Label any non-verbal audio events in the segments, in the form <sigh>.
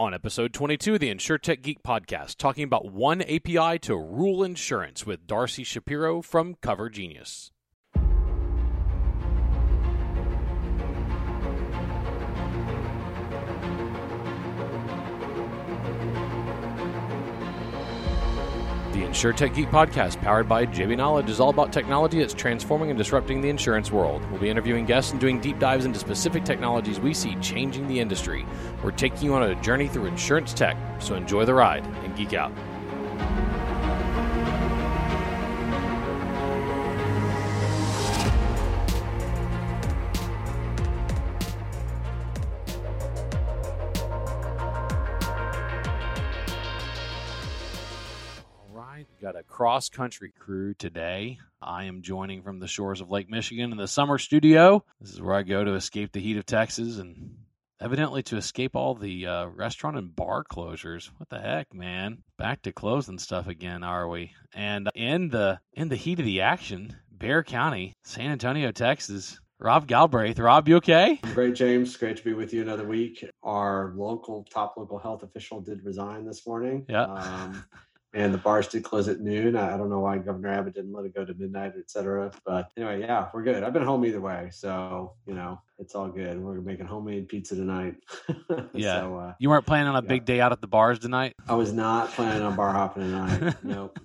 On episode 22 of the InsureTech Geek podcast, talking about one API to rule insurance with Darcy Shapiro from Cover Genius. InsureTech Geek podcast, powered by JB Knowledge, is all about technology that's transforming and disrupting the insurance world. We'll be interviewing guests and doing deep dives into specific technologies we see changing the industry. We're taking you on a journey through insurance tech, so enjoy the ride and geek out. Cross country crew today. I am joining from the shores of Lake Michigan in the summer studio. This is where I go to escape the heat of Texas and evidently to escape all the uh, restaurant and bar closures. What the heck, man? Back to closing stuff again, are we? And in the in the heat of the action, Bexar County, San Antonio, Texas. Rob Galbraith. Rob, you okay? Great, James. Great to be with you another week. Our local, top local health official did resign this morning. Yeah. Um, and the bars did close at noon. I don't know why Governor Abbott didn't let it go to midnight, et cetera. But anyway, yeah, we're good. I've been home either way. So, you know, it's all good. We're making homemade pizza tonight. <laughs> Yeah. So, uh, You weren't planning on a Yeah. big day out at the bars tonight? I was not planning on bar hopping tonight. <laughs> nope.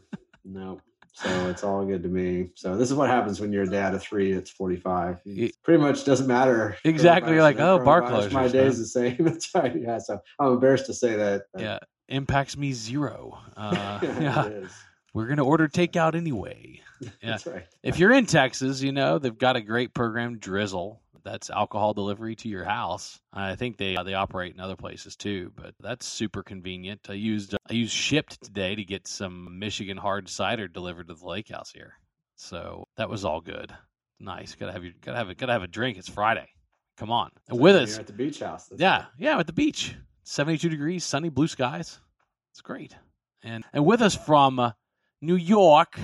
Nope. So it's all good to me. So this is what happens when you're a dad of three. It's 45. It pretty much doesn't matter. Exactly, you're like, oh, bar coronavirus, My closures, day's the same. <laughs> That's right. Yeah. So I'm embarrassed to say that. Yeah. Impacts me zero. Uh, <laughs> yeah. it is. We're going to order takeout anyway. <laughs> Yeah. That's right. If you're in Texas, you know, they've got a great program, Drizly. That's alcohol delivery to your house. I think they uh, they operate in other places too, but that's super convenient. I used I used Shipt today to get some Michigan hard cider delivered to the lake house here. So that was all good. Nice. Gotta have your gotta have a gotta have a drink. It's Friday. Come on. And with us, at the beach house. Yeah, right. yeah, at the beach, seventy-two degrees, sunny, blue skies. It's great. And and with us from uh, New York,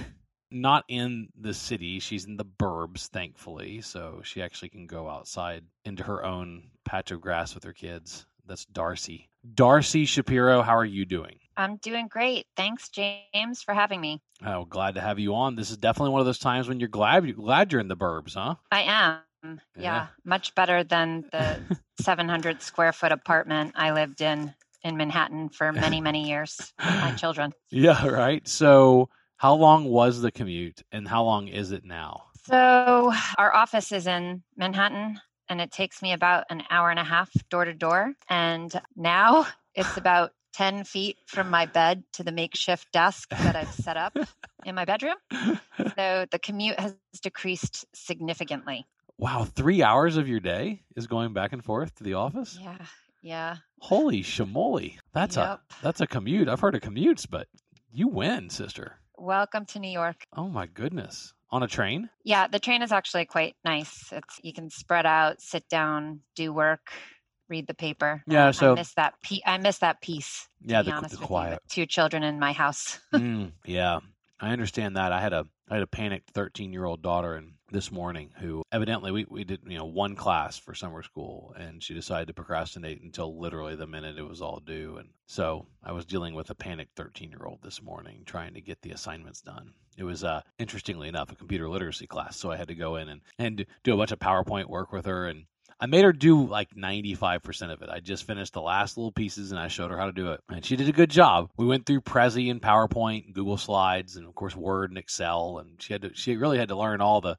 not in the city. She's in the burbs, thankfully, so she actually can go outside into her own patch of grass with her kids. That's Darcy. Darcy Shapiro, how are you doing? I'm doing great. Thanks, James, for having me. Oh, glad to have you on. This is definitely one of those times when you're glad you're glad you're in the burbs, huh? I am. Mm, yeah. Yeah, much better than the 700 square foot apartment I lived in in Manhattan for many, <laughs> many years with my children. Yeah, right. So, how long was the commute, and how long is it now? So, our office is in Manhattan, and it takes me about an hour and a half door to door. And now <laughs> it's about 10 feet from my bed to the makeshift desk that I've set up <laughs> in my bedroom. So, the commute has decreased significantly. Wow, three hours of your day is going back and forth to the office. Yeah. Yeah. Holy shamoly, that's a that's a commute. I've heard of commutes, but you win, sister. Welcome to New York. Oh my goodness, on a train? Yeah, the train is actually quite nice. It's you can spread out, sit down, do work, read the paper. Yeah, Um, so- I miss that. Pe- I miss that peace. To Yeah, the, the quiet. you, two children in my house. <laughs> Mm, yeah, I understand that. I had a I had a panicked thirteen year old daughter, and this morning who evidently we, we did you know one class for summer school, and she decided to procrastinate until literally the minute it was all due, and so I was dealing with a panicked thirteen year old this morning trying to get the assignments done. It was uh, interestingly enough a computer literacy class, so I had to go in and and do a bunch of PowerPoint work with her and. I made her do like 95% of it. I just finished the last little pieces and I showed her how to do it. And she did a good job. We went through Prezi and PowerPoint, and Google Slides, and of course Word and Excel. And she had to, she really had to learn all the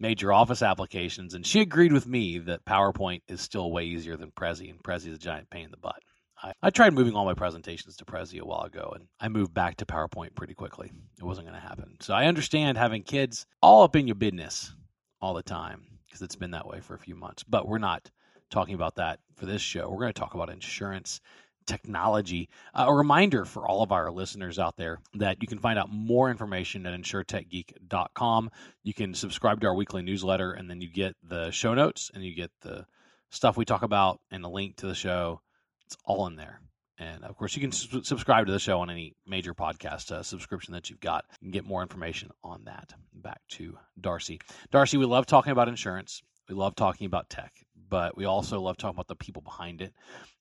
major office applications. And she agreed with me that PowerPoint is still way easier than Prezi, and Prezi is a giant pain in the butt. I, I tried moving all my presentations to Prezi a while ago, and I moved back to PowerPoint pretty quickly. It wasn't going to happen. So I understand having kids all up in your business all the time because it's been that way for a few months. But we're not talking about that for this show. We're going to talk about insurance technology. Uh, a reminder for all of our listeners out there that you can find out more information at insuretechgeek.com. You can subscribe to our weekly newsletter, and then you get the show notes and you get the stuff we talk about and a link to the show. It's all in there. And of course, you can s- subscribe to the show on any major podcast uh, subscription that you've got. and get more information on that. Back to Darcy. Darcy, we love talking about insurance. We love talking about tech. but we also love talking about the people behind it.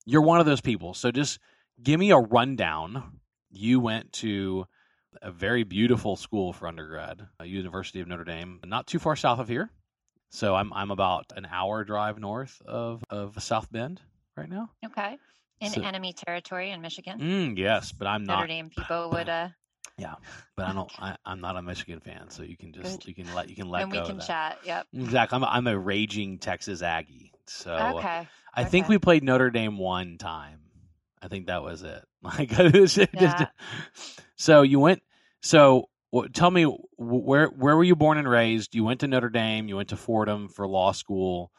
You're one of those people. So just give me a rundown. You went to a very beautiful school for undergrad, University of Notre Dame, not too far south of here. So I'm I'm about an hour drive north of of South Bend right now. Okay. In So- enemy territory in Michigan. Mm, yes, but I'm Notre not. Notre Dame people would uh <laughs> Yeah, but I don't. <laughs> I, I'm not a Michigan fan, so you can just Good. you can let you can let and we can chat. Yep. Exactly. I'm a, I'm a raging Texas Aggie. So okay. I think we played Notre Dame one time. I think that was it. <laughs> Like, it was just- Yeah. so you went. So tell me where where were you born and raised? You went to Notre Dame. You went to Fordham for law school.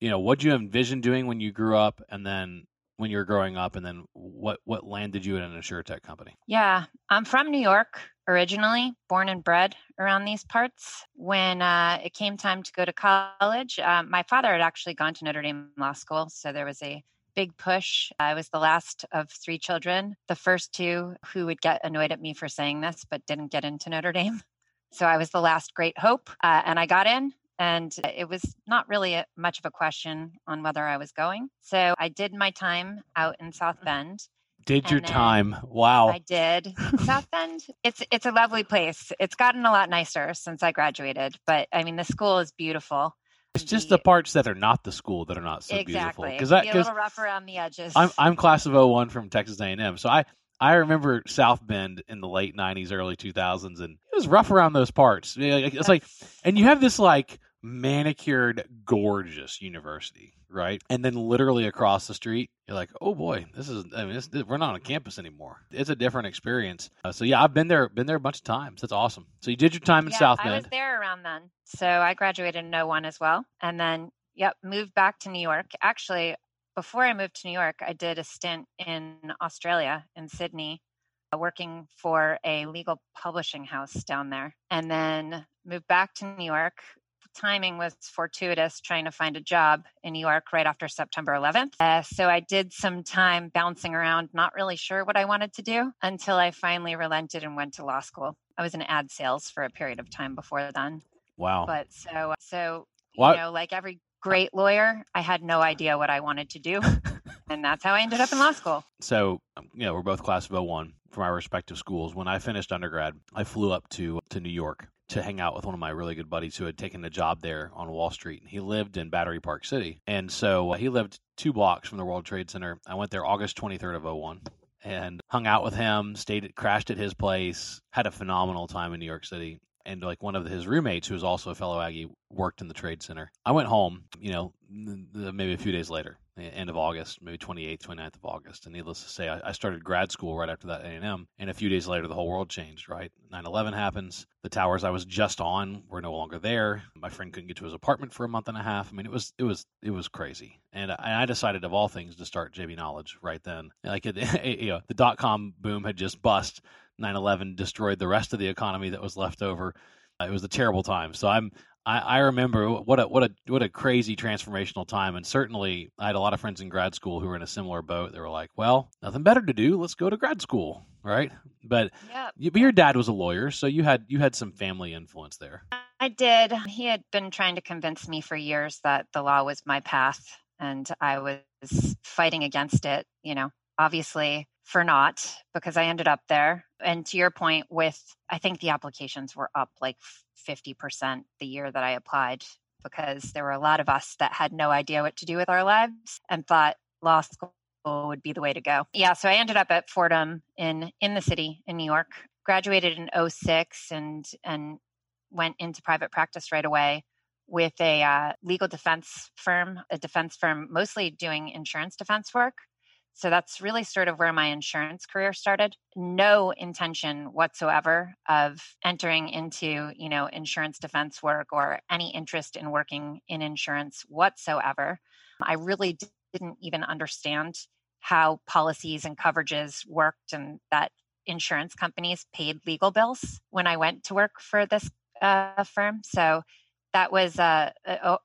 You know, what did you envision doing when you grew up, and then when you were growing up, and then what what landed you in an insurtech company? Yeah, I'm from New York originally, born and bred around these parts. When uh, it came time to go to college, uh, my father had actually gone to Notre Dame Law School, so there was a big push. I was the last of three children, the first two who would get annoyed at me for saying this, but didn't get into Notre Dame. So I was the last great hope, uh, and I got in. And it was not really a, much of a question on whether I was going. So I did my time out in South mm. Bend. Did your time? Wow. I did. South <laughs> Bend. It's it's a lovely place. It's gotten a lot nicer since I graduated, but I mean the school is beautiful. It's just the parts that are not the school that are not so beautiful. exactly. Because Be a little rough around the edges. I'm I'm class of 01 from Texas A&M, so I I remember South Bend in the late '90s, early 2000s, and it was rough around those parts. It's like, and you have this like manicured, gorgeous university, right? And then literally across the street, you're like, oh boy, this is. I mean, this, we're not on campus anymore. It's a different experience. Uh, so yeah, I've been there, been there a bunch of times. That's awesome. So you did your time in yeah, South I was there around then. So I graduated in 01 as well. And then yep, moved back to New York. Actually, before I moved to New York, I did a stint in Australia in Sydney uh, working for a legal publishing house down there and then moved back to New York. Timing was fortuitous trying to find a job in New York right after September 11th. Uh, so I did some time bouncing around, not really sure what I wanted to do until I finally relented and went to law school. I was in ad sales for a period of time before then. wow. But so, so, What- you know, like every great lawyer, I had no idea what I wanted to do. <laughs> and that's how I ended up in law school. so um, you know we're both class of 01 from our respective schools when i finished undergrad i flew up to to new york to hang out with one of my really good buddies who had taken a job there on wall street he lived in battery park city. And so uh, he lived two blocks from the world trade center. I went there august 23rd of 01 and hung out with him stayed crashed at his place had a phenomenal time in new york city. And like one of his roommates who was also a fellow aggie worked in the trade center. I went home you know maybe a few days later Eh, end of August, maybe 28th, 29th of August. And needless to say, I, I started grad school right after that A&M. And a few days later, the whole world changed, right? 9-11 happens. The towers I was just on were no longer there. My friend couldn't get to his apartment for a month and a half. I mean, it was, it was, it was crazy. And I, I decided of all things to start JB Knowledge right then. Like, <laughs> it, you know, the dot-com boom had just bust. 9-11 destroyed the rest of the economy that was left over. It was a terrible time. So I'm I, I remember what a what a what a crazy transformational time, and certainly I had a lot of friends in grad school who were in a similar boat. They were like, "Well, nothing better to do. Let's go to grad school, right?" But, Yeah. you, but your dad was a lawyer, so you had you had some family influence there. I did. He had been trying to convince me for years that the law was my path and I was fighting against it, you know, obviously for not because I ended up there. And to your point with I think the applications were up like 50% the year that I applied because there were a lot of us that had no idea what to do with our lives and thought law school would be the way to go. Yeah, so I ended up at Fordham in in the city in New York. Graduated in 06 and and went into private practice right away with a uh, legal defense firm, a defense firm mostly doing insurance defense work. So that's really sort of where my insurance career started. No intention whatsoever of entering into, you know, insurance defense work or any interest in working in insurance whatsoever. I really didn't even understand how policies and coverages worked and that insurance companies paid legal bills when I went to work for this uh, firm. So that was uh,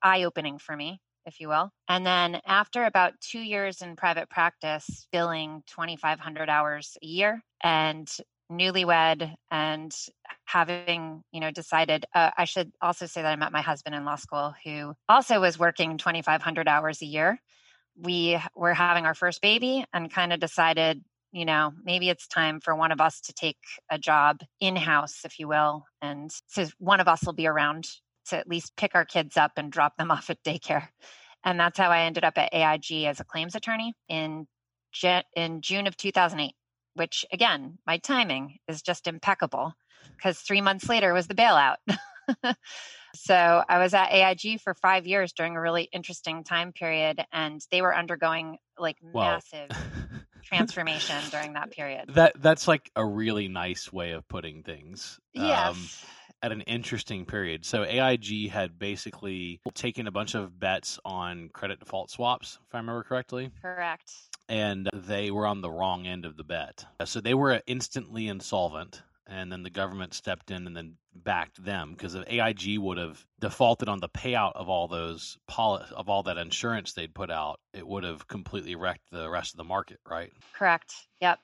eye opening for me, if you will. And then after about two years in private practice, billing 2,500 hours a year and newlywed and having you know decided uh, i should also say that i met my husband in law school who also was working 2500 hours a year we were having our first baby and kind of decided you know maybe it's time for one of us to take a job in house if you will and so one of us will be around to at least pick our kids up and drop them <laughs> off at daycare and that's how i ended up at aig as a claims attorney in in june of 2008 which again my timing is just impeccable because three months later was the bailout <laughs> so I was at AIG for five years during a really interesting time period, and they were undergoing like massive <laughs> transformation during that period. That that's like a really nice way of putting things. Yes. Um, at an interesting period. So AIG had basically taken a bunch of bets on credit default swaps, if I remember correctly. Correct. And they were on the wrong end of the bet. So they were instantly insolvent and then the government stepped in and then backed them because if AIG would have defaulted on the payout of all those poli- of all that insurance they'd put out, it would have completely wrecked the rest of the market, right? Correct. Yep.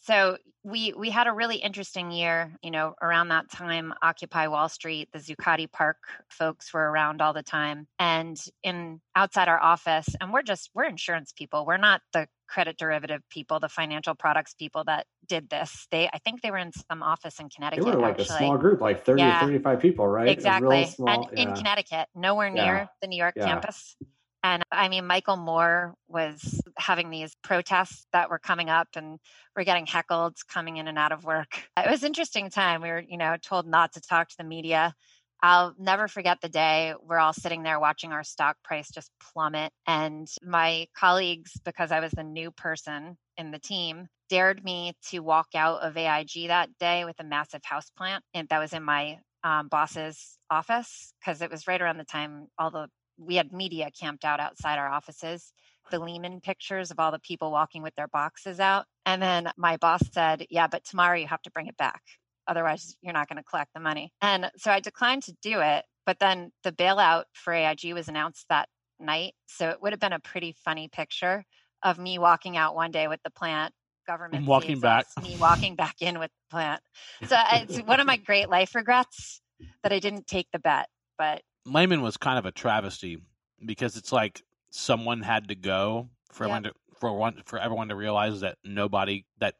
So we we had a really interesting year, you know, around that time Occupy Wall Street, the Zuccotti Park folks were around all the time and in outside our office and we're just we're insurance people. We're not the credit derivative people, the financial products people that did this. They I think they were in some office in Connecticut. They were like actually. a small group, like 30 yeah. or 35 people, right? Exactly. Small, and yeah. in Connecticut, nowhere near yeah. the New York campus. And I mean, Michael Moore was having these protests that were coming up, and we're getting heckled coming in and out of work. <laughs> It was interesting time. We were, you know, told not to talk to the media. I'll never forget the day we're all sitting there watching our stock price just plummet. And my colleagues, because I was the new person in the team, dared me to walk out of AIG that day with a massive house plant that was in my um, boss's office because it was right around the time all the we had media camped out outside our offices the Lehman pictures of all the people walking with their boxes out. And then my boss said, Yeah, but tomorrow you have to bring it back. Otherwise, you're not going to collect the money. And so I declined to do it. But then the bailout for AIG was announced that night. So it would have been a pretty funny picture of me walking out one day with the plant government walking back me walking back in with the plant so it's one of my <laughs> great life regrets that i didn't take the bet but Lehman was kind of a travesty because it's like someone had to go for yep. everyone to, for one for everyone to realize that nobody that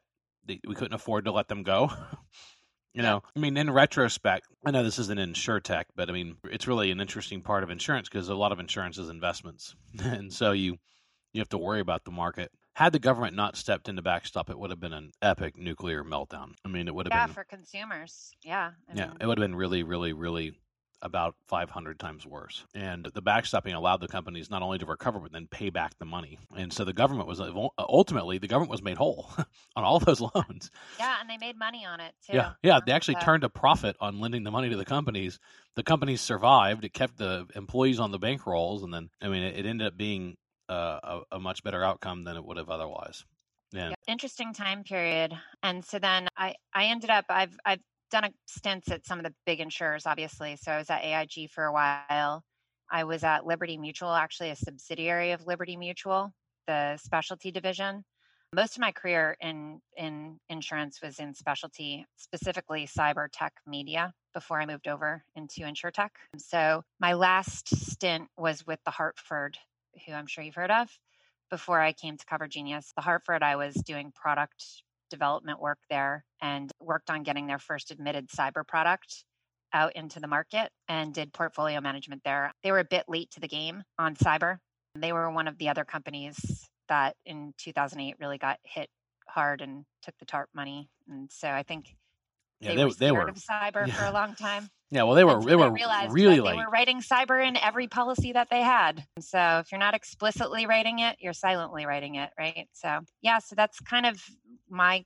they, we couldn't afford to let them go. <laughs> you know, I mean, in retrospect, I know this isn't insure tech, but I mean, it's really an interesting part of insurance because a lot of insurance is investments, <laughs> and so you you have to worry about the market. Had the government not stepped in to backstop, it would have been an epic nuclear meltdown. I mean, it would have yeah, been for consumers. Yeah, I yeah, mean, it would have been really, really, really about 500 times worse. And the backstopping allowed the companies not only to recover, but then pay back the money. And so the government was ultimately, the government was made whole <laughs> on all those <laughs> loans. Yeah, and they made money on it too. Yeah, yeah. They actually turned a profit on lending the money to the companies. The companies survived. It kept the employees on the bankrolls. And then, I mean, it, it ended up being uh, a, a much better outcome than it would have otherwise. Yeah. Interesting time period. And so then I, I ended up I've I've done a stints at some of the big insurers, obviously. So I was at AIG for a while. I was at Liberty Mutual, actually a subsidiary of Liberty Mutual, the specialty division. Most of my career in in insurance was in specialty, specifically cyber tech media before I moved over into insurtech. So my last stint was with the Hartford, who I'm sure you've heard of. Before I came to Cover Genius, the Hartford, I was doing product development work there and worked on getting their first admitted cyber product out into the market and did portfolio management there. They were a bit late to the game on cyber. They were one of the other companies that in 2008 really got hit hard and took the TARP money. And so I think yeah, they, they, were they were of cyber yeah. for a <laughs> long time. Yeah, well, they were they were really like they were writing cyber in every policy that they had. So if you're not explicitly writing it, you're silently writing it, right? So yeah, so that's kind of my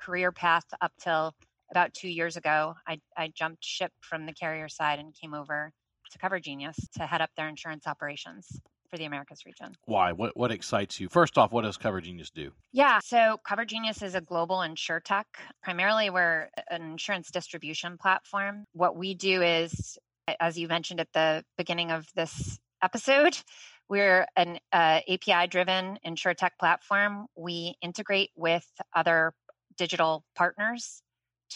career path up till about two years ago. I I jumped ship from the carrier side and came over to Cover Genius to head up their insurance operations for the Americas region. Why? What what excites you? First off, what does Cover Genius do? Yeah, so Cover Genius is a global insurtech. Primarily, we're an insurance distribution platform. What we do is, as you mentioned at the beginning of this episode, <laughs> we're an uh, API-driven insurtech platform. We integrate with other digital partners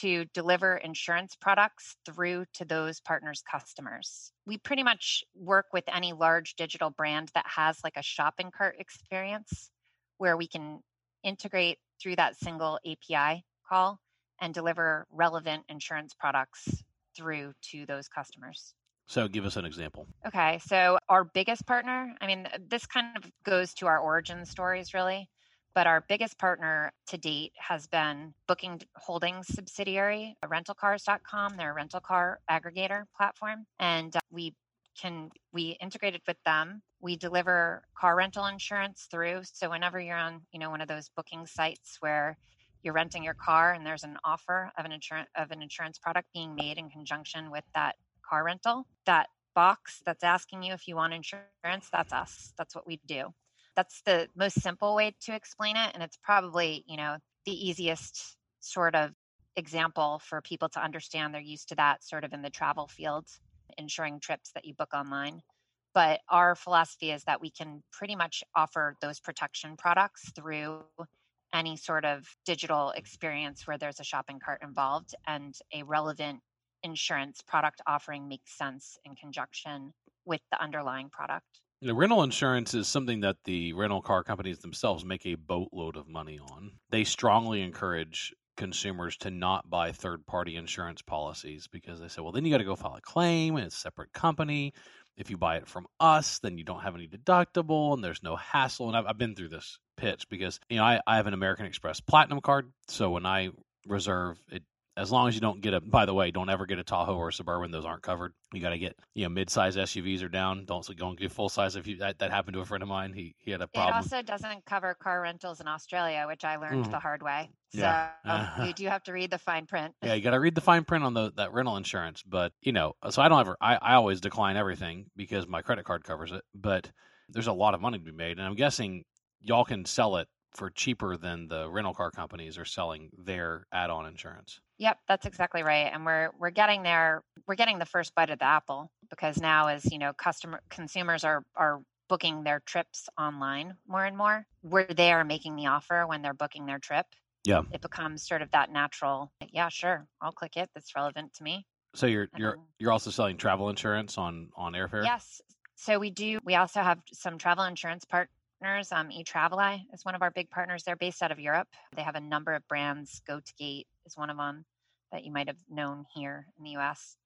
to deliver insurance products through to those partners' customers. We pretty much work with any large digital brand that has like a shopping cart experience where we can integrate through that single API call and deliver relevant insurance products through to those customers. So, give us an example. Okay, so our biggest partner, I mean, this kind of goes to our origin stories really, but our biggest partner to date has been Booking Holdings subsidiary, rentalcars.com, their rental car aggregator platform. And uh, we can we integrated with them we deliver car rental insurance through so whenever you're on you know one of those booking sites where you're renting your car and there's an offer of an insurance of an insurance product being made in conjunction with that car rental that box that's asking you if you want insurance that's us that's what we do that's the most simple way to explain it and it's probably you know the easiest sort of example for people to understand they're used to that sort of in the travel field insuring trips that you book online but our philosophy is that we can pretty much offer those protection products through any sort of digital experience where there's a shopping cart involved and a relevant insurance product offering makes sense in conjunction with the underlying product. The rental insurance is something that the rental car companies themselves make a boatload of money on. They strongly encourage consumers to not buy third party insurance policies because they say, well, then you got to go file a claim and it's a separate company if you buy it from us, then you don't have any deductible and there's no hassle. And I've, I've been through this pitch because you know I, I have an American Express Platinum card, so when I reserve it as long as you don't get a by the way don't ever get a tahoe or a suburban. Those aren't covered. You got to get you know mid-size suvs are down. Don't go and get full size if you that, that happened to a friend of mine. He he had a problem. it also doesn't cover car rentals in australia which i learned mm. the hard way. So yeah. <laughs> you do have to read the fine print. Yeah you got to read the fine print on the that rental insurance but you know so i don't ever I, I always decline everything because my credit card covers it but there's a lot of money to be made and i'm guessing y'all can sell it for cheaper than the rental car companies are selling their add-on insurance. Yep, that's exactly right. And we're we're getting there. We're getting the first bite of the apple because now as, you know, customer consumers are are booking their trips online more and more. We're there making the offer when they're booking their trip. Yeah. It becomes sort of that natural, yeah, sure, I'll click it. That's relevant to me. So you're you're you're also selling travel insurance on on airfare? Yes. So we do. We also have some travel insurance part partners. Um, eTraveli is one of our big partners. They're based out of Europe. They have a number of brands. GoTogate is one of them that you might have known here in the U.S.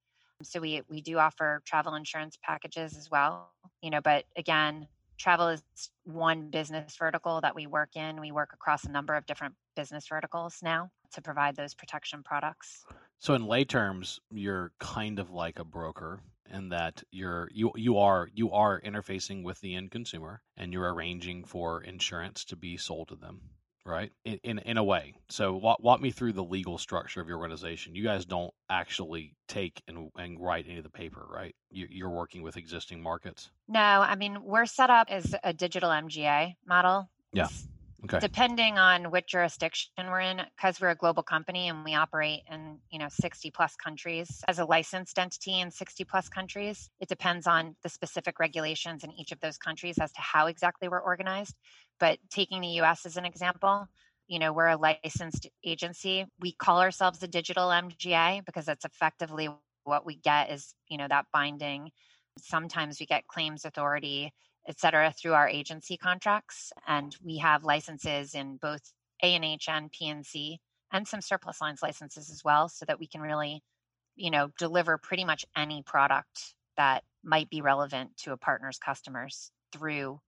So we we do offer travel insurance packages as well. You know, but again, travel is one business vertical that we work in. We work across a number of different business verticals now to provide those protection products. So in lay terms, you're kind of like a broker and that you're you you are you are interfacing with the end consumer and you're arranging for insurance to be sold to them right? In in, in a way. So walk, walk me through the legal structure of your organization. You guys don't actually take and, and write any of the paper right? You, you're working with existing markets? No i mean we're set up as a digital mga model. Yeah Okay. Depending on which jurisdiction we're in, because we're a global company and we operate in you know 60 plus countries as a licensed entity in 60 plus countries, it depends on the specific regulations in each of those countries as to how exactly we're organized. But taking the U.S. as an example, you know we're a licensed agency. We call ourselves a digital MGA because that's effectively what we get is you know that binding. Sometimes we get claims authority et cetera, through our agency contracts. And we have licenses in both A&H and P&C and some surplus lines licenses as well, so that we can really, you know, deliver pretty much any product that might be relevant to a partner's customers through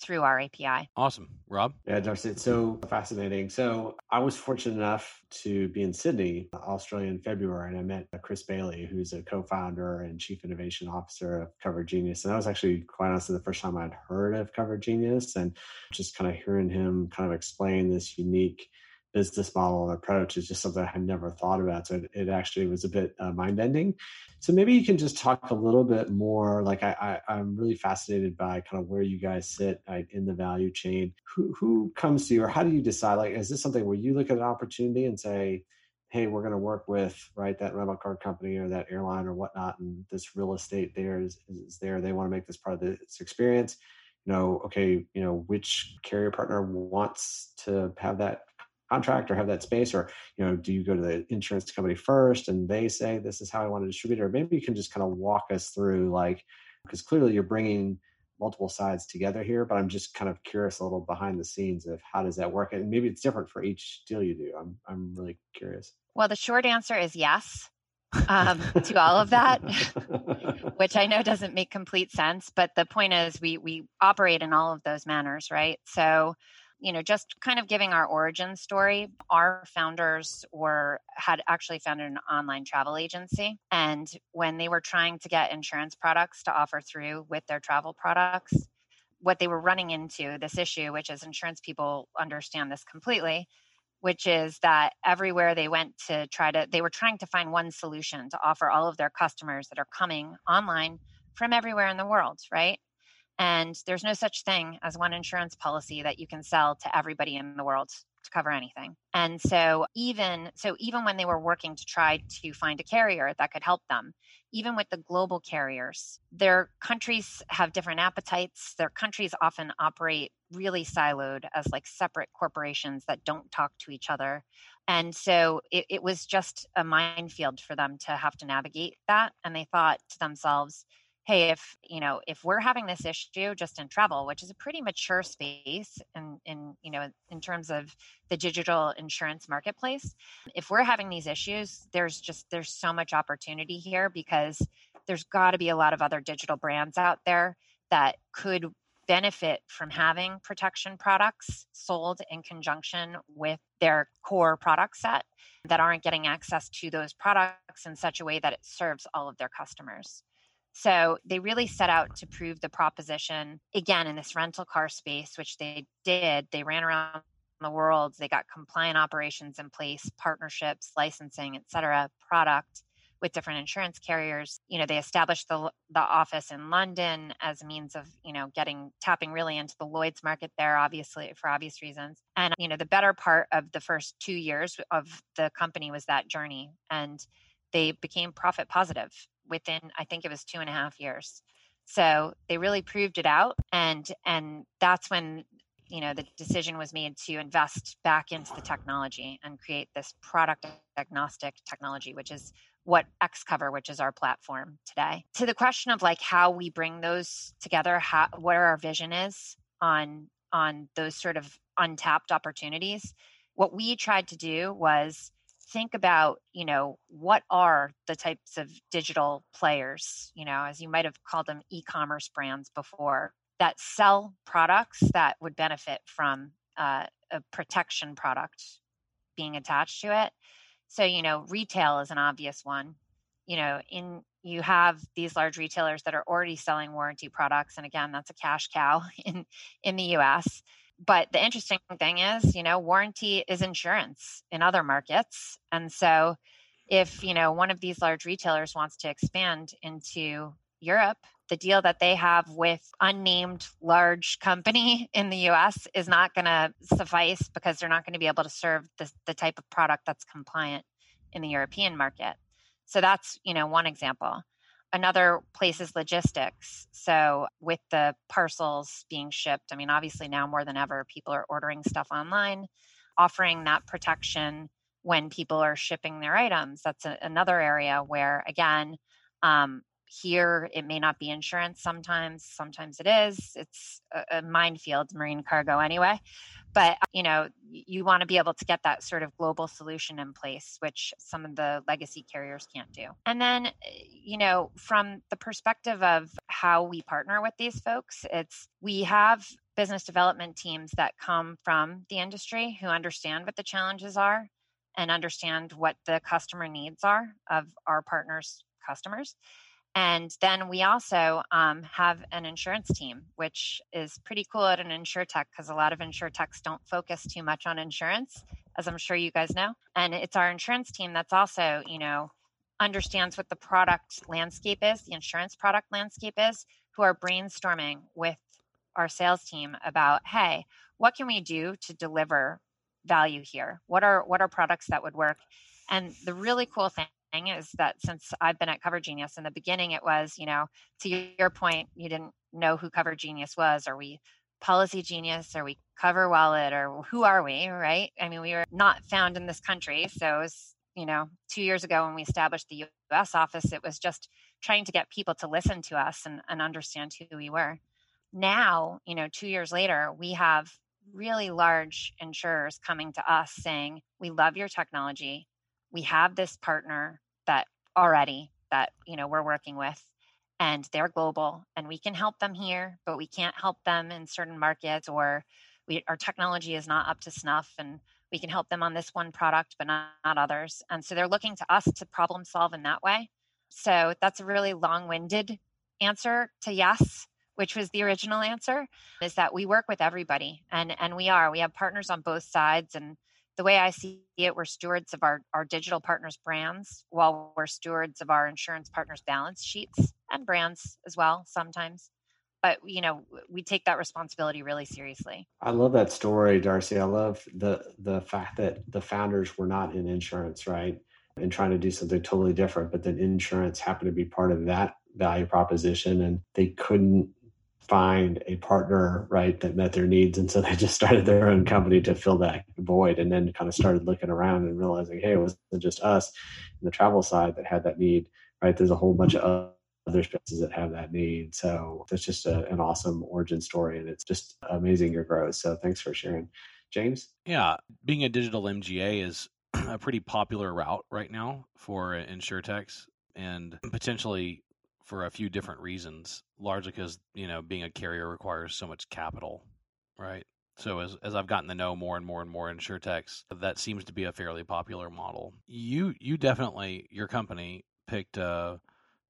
through our API. Awesome. Rob? Yeah, Darcy, it's so fascinating. So I was fortunate enough to be in Sydney, Australia in February, and I met Chris Bailey, who's a co-founder and chief innovation officer of Cover Genius. And that was actually quite honestly the first time I'd heard of Cover Genius and just kind of hearing him kind of explain this unique business model and approach is just something I had never thought about. So it, it actually was a bit uh, mind bending. So maybe you can just talk a little bit more. Like I, I, am really fascinated by kind of where you guys sit like, in the value chain. Who who comes to you, or how do you decide? Like, is this something where you look at an opportunity and say, "Hey, we're going to work with right that rental car company or that airline or whatnot, and this real estate there is, is there. They want to make this part of this experience." You know, okay, you know, which carrier partner wants to have that contract or have that space or you know do you go to the insurance company first and they say this is how i want to distribute it or maybe you can just kind of walk us through like because clearly you're bringing multiple sides together here but i'm just kind of curious a little behind the scenes of how does that work and maybe it's different for each deal you do i'm, I'm really curious well the short answer is yes um, to all of that, <laughs> which I know doesn't make complete sense. But the point is, we we operate in all of those manners, right? So, you know, just kind of giving our origin story. Our founders were had actually founded an online travel agency, and when they were trying to get insurance products to offer through with their travel products, what they were running into this issue, which is insurance people understand this completely which is that everywhere they went to try to, they were trying to find one solution to offer all of their customers that are coming online from everywhere in the world, right? And there's no such thing as one insurance policy that you can sell to everybody in the world to cover anything. And so even so even when they were working to try to find a carrier that could help them, even with the global carriers, their countries have different appetites. Their countries often operate really siloed as like separate corporations that don't talk to each other. And so it, it was just a minefield for them to have to navigate that. And they thought to themselves, hey if you know if we're having this issue just in travel which is a pretty mature space in in you know in terms of the digital insurance marketplace if we're having these issues there's just there's so much opportunity here because there's got to be a lot of other digital brands out there that could benefit from having protection products sold in conjunction with their core product set that aren't getting access to those products in such a way that it serves all of their customers so they really set out to prove the proposition again in this rental car space, which they did. They ran around the world, they got compliant operations in place, partnerships, licensing, et cetera, product with different insurance carriers. You know, they established the the office in London as a means of, you know, getting tapping really into the Lloyd's market there, obviously for obvious reasons. And you know, the better part of the first two years of the company was that journey. And they became profit positive within I think it was two and a half years. So they really proved it out, and and that's when you know the decision was made to invest back into the technology and create this product agnostic technology, which is what XCover, which is our platform today. To the question of like how we bring those together, how what our vision is on on those sort of untapped opportunities. What we tried to do was think about you know what are the types of digital players you know as you might have called them e-commerce brands before that sell products that would benefit from uh, a protection product being attached to it. So you know retail is an obvious one. You know in you have these large retailers that are already selling warranty products and again that's a cash cow <laughs> in in the US but the interesting thing is, you know, warranty is insurance in other markets. And so if, you know, one of these large retailers wants to expand into Europe, the deal that they have with unnamed large company <laughs> in the US is not going to suffice because they're not going to be able to serve the, the type of product that's compliant in the European market. So that's, you know, one example. Another place is logistics. So, with the parcels being shipped, I mean, obviously now more than ever, people are ordering stuff online, offering that protection when people are shipping their items. That's a, another area where, again, um, here it may not be insurance sometimes sometimes it is it's a, a minefield marine cargo anyway but you know you want to be able to get that sort of global solution in place which some of the legacy carriers can't do. And then you know from the perspective of how we partner with these folks it's we have business development teams that come from the industry who understand what the challenges are and understand what the customer needs are of our partners customers and then we also um, have an insurance team, which is pretty cool at an insure tech because a lot of insure techs don't focus too much on insurance, as I'm sure you guys know. And it's our insurance team that's also, you know, understands what the product landscape is, the insurance product landscape is, who are brainstorming with our sales team about, hey, what can we do to deliver value here? What are what are products that would work? And the really cool thing thing is that since I've been at Cover Genius in the beginning, it was, you know, to your point, you didn't know who Cover Genius was, or we Policygenius, Are we CoverWallet? Or who are we, right? I mean, we were not found in this country. So it was, you know, two years ago when we established the US office, it was just trying to get people to listen to us and, and understand who we were. Now, you know, two years later, we have really large insurers coming to us saying, We love your technology. We have this partner that already that you know we're working with and they're global and we can help them here but we can't help them in certain markets or we, our technology is not up to snuff and we can help them on this one product but not, not others. And so they're looking to us to problem solve in that way. So that's a really long-winded answer to yes which was the original answer is that we work with everybody and and we are. We have partners on both sides and the way I see it, we're stewards of our, our digital partners' brands while we're stewards of our insurance partners' balance sheets and brands as well sometimes. But you know, we take that responsibility really seriously. I love that story, Darcy. I love the the fact that the founders were not in insurance, right? And trying to do something totally different, but then insurance happened to be part of that value proposition and they couldn't find a partner right that met their needs and so they <laughs> just started their own company to fill that void and then kind of started looking around and realizing hey it wasn't just us in the travel side that had that need right? There's a whole bunch of other spaces that have that need so it's just a, an awesome origin story and it's just amazing your growth so thanks for sharing. James? Yeah being a digital mga is <clears throat> a pretty popular route right now for insurtechs and potentially for a few different reasons, largely because you know being a carrier requires so much capital, right? So as as I've gotten to know more and more and more insurtechs, that seems to be a fairly popular model. You you definitely your company picked a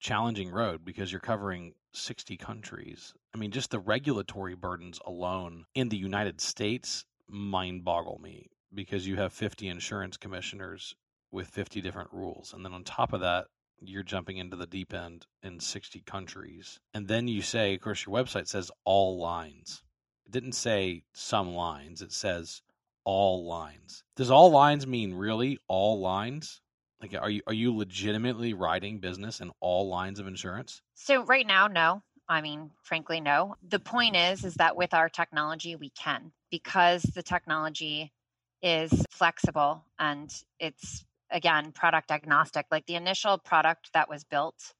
challenging road because you're covering 60 countries. I mean, just the regulatory burdens alone in the United States mind boggle me because you have 50 insurance commissioners with 50 different rules. And then on top of that, you're jumping into the deep end in 60 countries. And then you say, of course, your website says all lines. It didn't say some lines, it says all lines. Does all lines mean really all lines? Like are you are you legitimately writing business in all lines of insurance? So right now, no. I mean, frankly, no. The point is is that with our technology we can because the technology is flexible and it's again product agnostic like the initial product that was built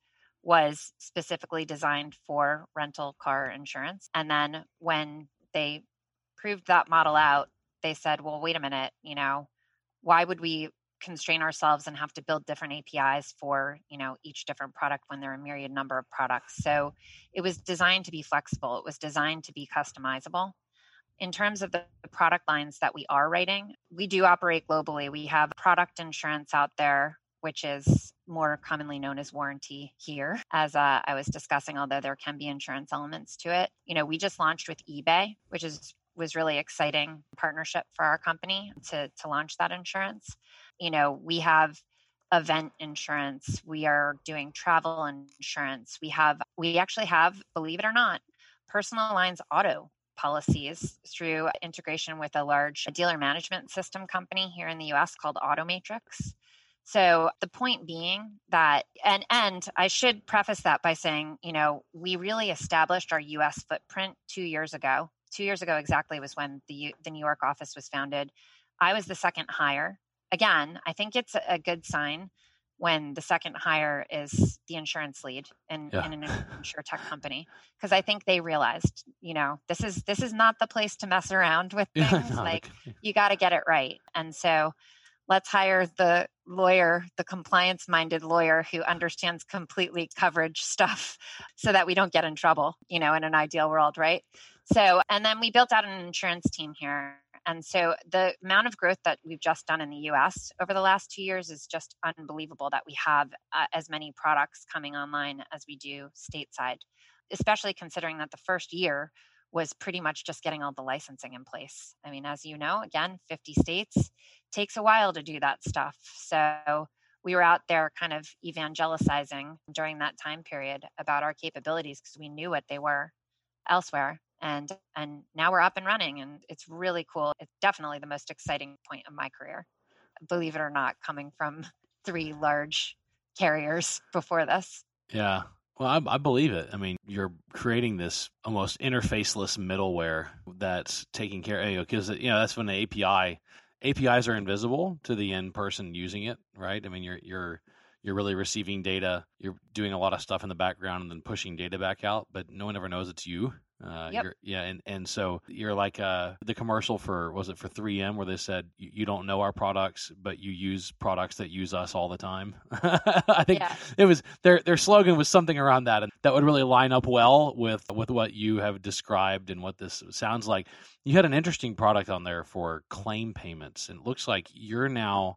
was specifically designed for rental car insurance and then when they proved that model out they said well wait a minute you know why would we constrain ourselves and have to build different apis for you know each different product when there are a myriad number of products? So it was designed to be flexible. It was designed to be customizable in terms of the product lines that we are writing, we do operate globally. We have product insurance out there, which is more commonly known as warranty here, as uh, I was discussing, although there can be insurance elements to it. You know, we just launched with eBay, which is was really exciting partnership for our company to to launch that insurance. You know, we have event insurance we are doing travel insurance we have we actually have believe it or not personal lines auto policies through integration with a large dealer management system company here in the US called Automatrix. So the point being that and and I should preface that by saying, you know, we really established our US footprint 2 years ago. 2 years ago exactly was when the the New York office was founded. I was the second hire. Again, I think it's a good sign when the second hire is the insurance lead in, yeah. in an insure tech company because i think they realized you know this is this is not the place to mess around with <laughs> things yeah, no, like you got to get it right. And so let's hire the lawyer the compliance minded lawyer who understands completely coverage stuff <laughs> so that we don't get in trouble you know in an ideal world right? So and then we built out an insurance team here and so the amount of growth that we've just done in the US over the last two years is just unbelievable that we have uh, as many products coming online as we do stateside, especially considering that the first year was pretty much just getting all the licensing in place. I mean, as you know, again, 50 states takes a while to do that stuff. So we were out there kind of evangelizing during that time period about our capabilities because we knew what they were elsewhere and and now we're up and running and it's really cool it's definitely the most exciting point of my career believe it or not coming from <laughs> three large carriers before this yeah Well, I, I, believe it. I mean, you're creating this almost interfaceless middleware that's taking care of you because you know that's when the API APIs are invisible to the end person using it, right? I mean, you're you're you're really receiving data, you're doing a lot of stuff in the background and then pushing data back out, but no one ever knows it's you. Uh, yep. yeah, and, and so you're like uh, the commercial for was it for 3M where they said you don't know our products, but you use products that use us all the time. <laughs> I think yeah. it was their their slogan was something around that, and that would really line up well with with what you have described and what this sounds like. You had an interesting product on there for claim payments, and it looks like you're now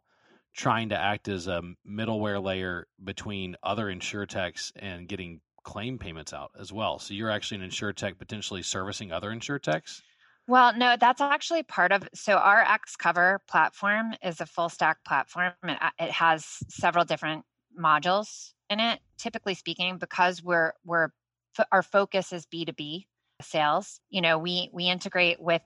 trying to act as a middleware layer between other insurtechs and getting claim payments out as well. So you're actually an insurtech potentially servicing other insurtechs? Well, no, that's actually part of. So our XCover platform is a full stack platform. It, uh, it has several different modules in it. Typically speaking, because we're we're our focus is B two B sales. You know, we we integrate with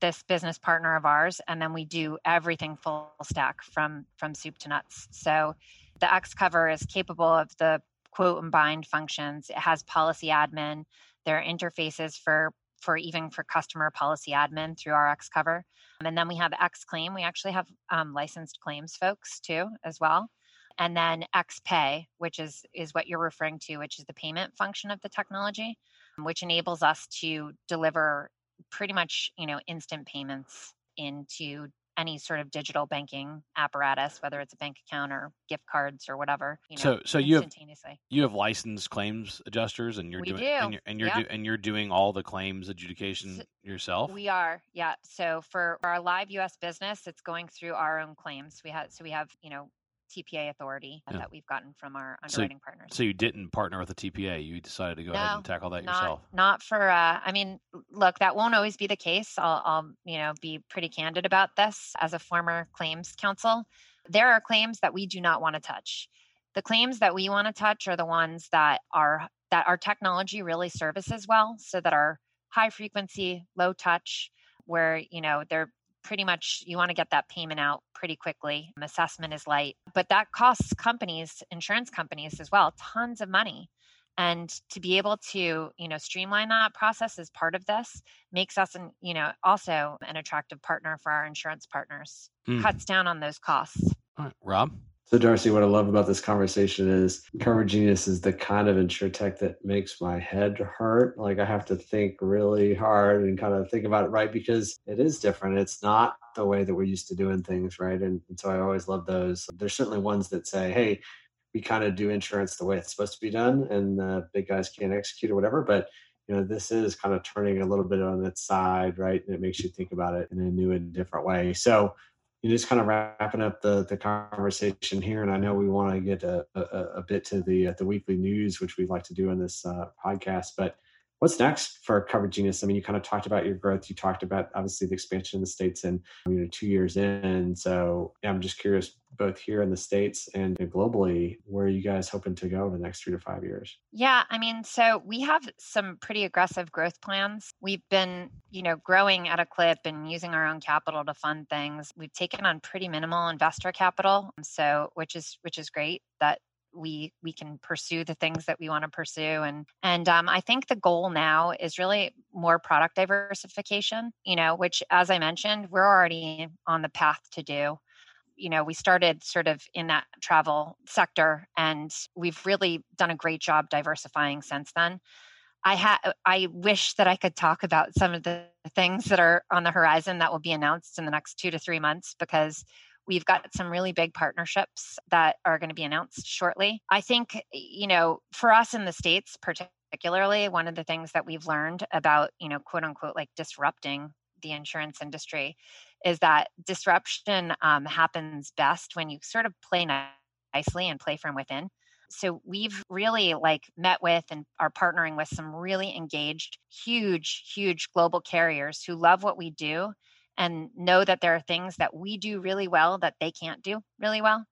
this business partner of ours and then we do everything full stack from from soup to nuts so the XCover is capable of the quote and bind functions. It has policy admin. There are interfaces for for even for customer policy admin through our cover, and then we have XClaim. we actually have um, licensed claims folks too as well. And then XPay, which is is what you're referring to which is the payment function of the technology which enables us to deliver pretty much you know instant payments into any sort of digital banking apparatus, whether it's a bank account or gift cards or whatever. You know, so, so you have you have licensed claims adjusters, and you're we doing do. and you're and you're, do, and you're doing all the claims adjudication so yourself. We are, yeah. So for our live U.S. business, it's going through our own claims. We have so we have you know TPA authority yeah. that we've gotten from our underwriting so, partners. So you didn't partner with a TPA. You decided to go no, ahead and tackle that not, yourself. Not for. Uh, I mean, look, that won't always be the case. I'll, I'll, you know, be pretty candid about this. As a former claims counsel, there are claims that we do not want to touch. The claims that we want to touch are the ones that are that our technology really services well, so that are high frequency, low touch, where you know they're pretty much you want to get that payment out pretty quickly. Assessment is light, but that costs companies, insurance companies as well, tons of money. And to be able to, you know, streamline that process as part of this makes us, an, you know, also an attractive partner for our insurance partners. Mm. Cuts down on those costs. Right, Rob. So, Darcy, what I love about this conversation is Cover Genius is the kind of insure tech that makes my head hurt. Like, I have to think really hard and kind of think about it right because it is different. It's not the way that we're used to doing things, right? And, and so I always love those. There's certainly ones that say, hey, we kind of do insurance the way it's supposed to be done, and the big guys can't execute or whatever. But you know, this is kind of turning a little bit on its side, right? And it makes you think about it in a new and different way. So you just kind of wrapping up the the conversation here, and I know we want to get a, a, a bit to the uh, the weekly news, which we like to do in this uh, podcast. But what's next for Cover Genius? I mean, you kind of talked about your growth. You talked about obviously the expansion in the states, and you know, two years in. So yeah, I'm just curious, both here in the states and globally, where are you guys hoping to go in the next three to five years? Yeah, I mean, so we have some pretty aggressive growth plans. We've been, you know, growing at a clip and using our own capital to fund things. We've taken on pretty minimal investor capital, so which is which is great. That we we can pursue the things that we want to pursue and and um, i think the goal now is really more product diversification you know which as i mentioned we're already on the path to do. You know we started sort of in that travel sector and we've really done a great job diversifying since then. I had i wish that i could talk about some of the things that are on the horizon that will be announced in the next two to three months because We've got some really big partnerships that are going to be announced shortly. I think, you know, for us in the States, particularly, one of the things that we've learned about, you know, quote unquote, like disrupting the insurance industry is that disruption um, happens best when you sort of play nicely and play from within so we've really like met with and are partnering with some really engaged huge huge global carriers who love what we do and know that there are things that we do really well that they can't do really well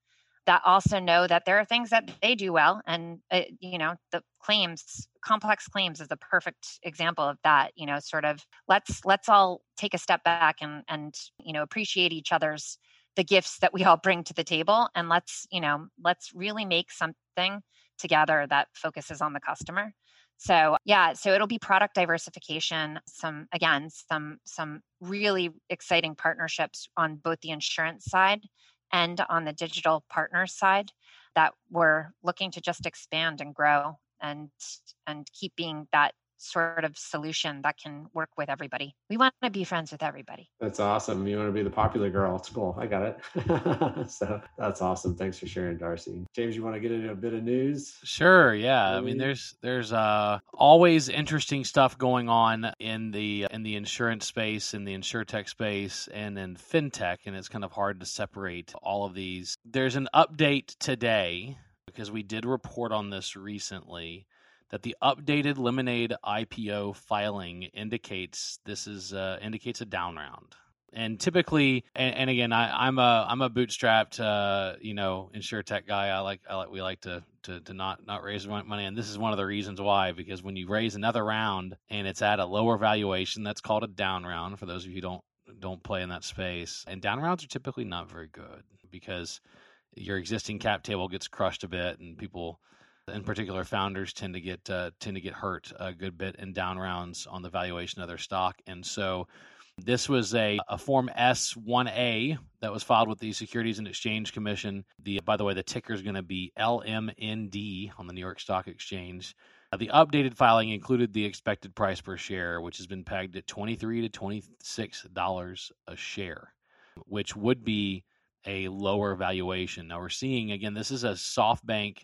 that also know that there are things that they do well and uh, you know the claims complex claims is a perfect example of that you know sort of let's let's all take a step back and and you know appreciate each other's the gifts that we all bring to the table and let's you know let's really make something together that focuses on the customer. So yeah, so it'll be product diversification, some again, some some really exciting partnerships on both the insurance side and on the digital partner side that we're looking to just expand and grow and and keep being that sort of solution that can work with everybody. We want to be friends with everybody. That's awesome. You want to be the popular girl at school. I got it. <laughs> so that's awesome. Thanks for sharing, Darcy. James, you want to get into a bit of news? Sure. Yeah. I mean, there's there's uh, always interesting stuff going on in the in the insurance space, in the insurtech space, and in fintech, and it's kind of hard to separate all of these. There's an update today because we did report on this recently that the updated Lemonade IPO filing indicates this is uh, indicates a down round. And typically, and, and again, I, am a I'm a bootstrapped uh, you know tech guy. I like I like we like to, to to not not raise money, and this is one of the reasons why. Because when you raise another round and it's at a lower valuation, that's called a down round. For those of you who don't don't play in that space, and down rounds are typically not very good because your existing cap table gets crushed a bit, and people in particular, founders tend to get uh, tend to get hurt a good bit in down rounds on the valuation of their stock, and so this was a, a Form S1A that was filed with the Securities and Exchange Commission. The by the way, the ticker is going to be LMND on the New York Stock Exchange. Uh, the updated filing included the expected price per share, which has been pegged at twenty three to twenty six dollars a share, which would be a lower valuation. Now we're seeing again, this is a SoftBank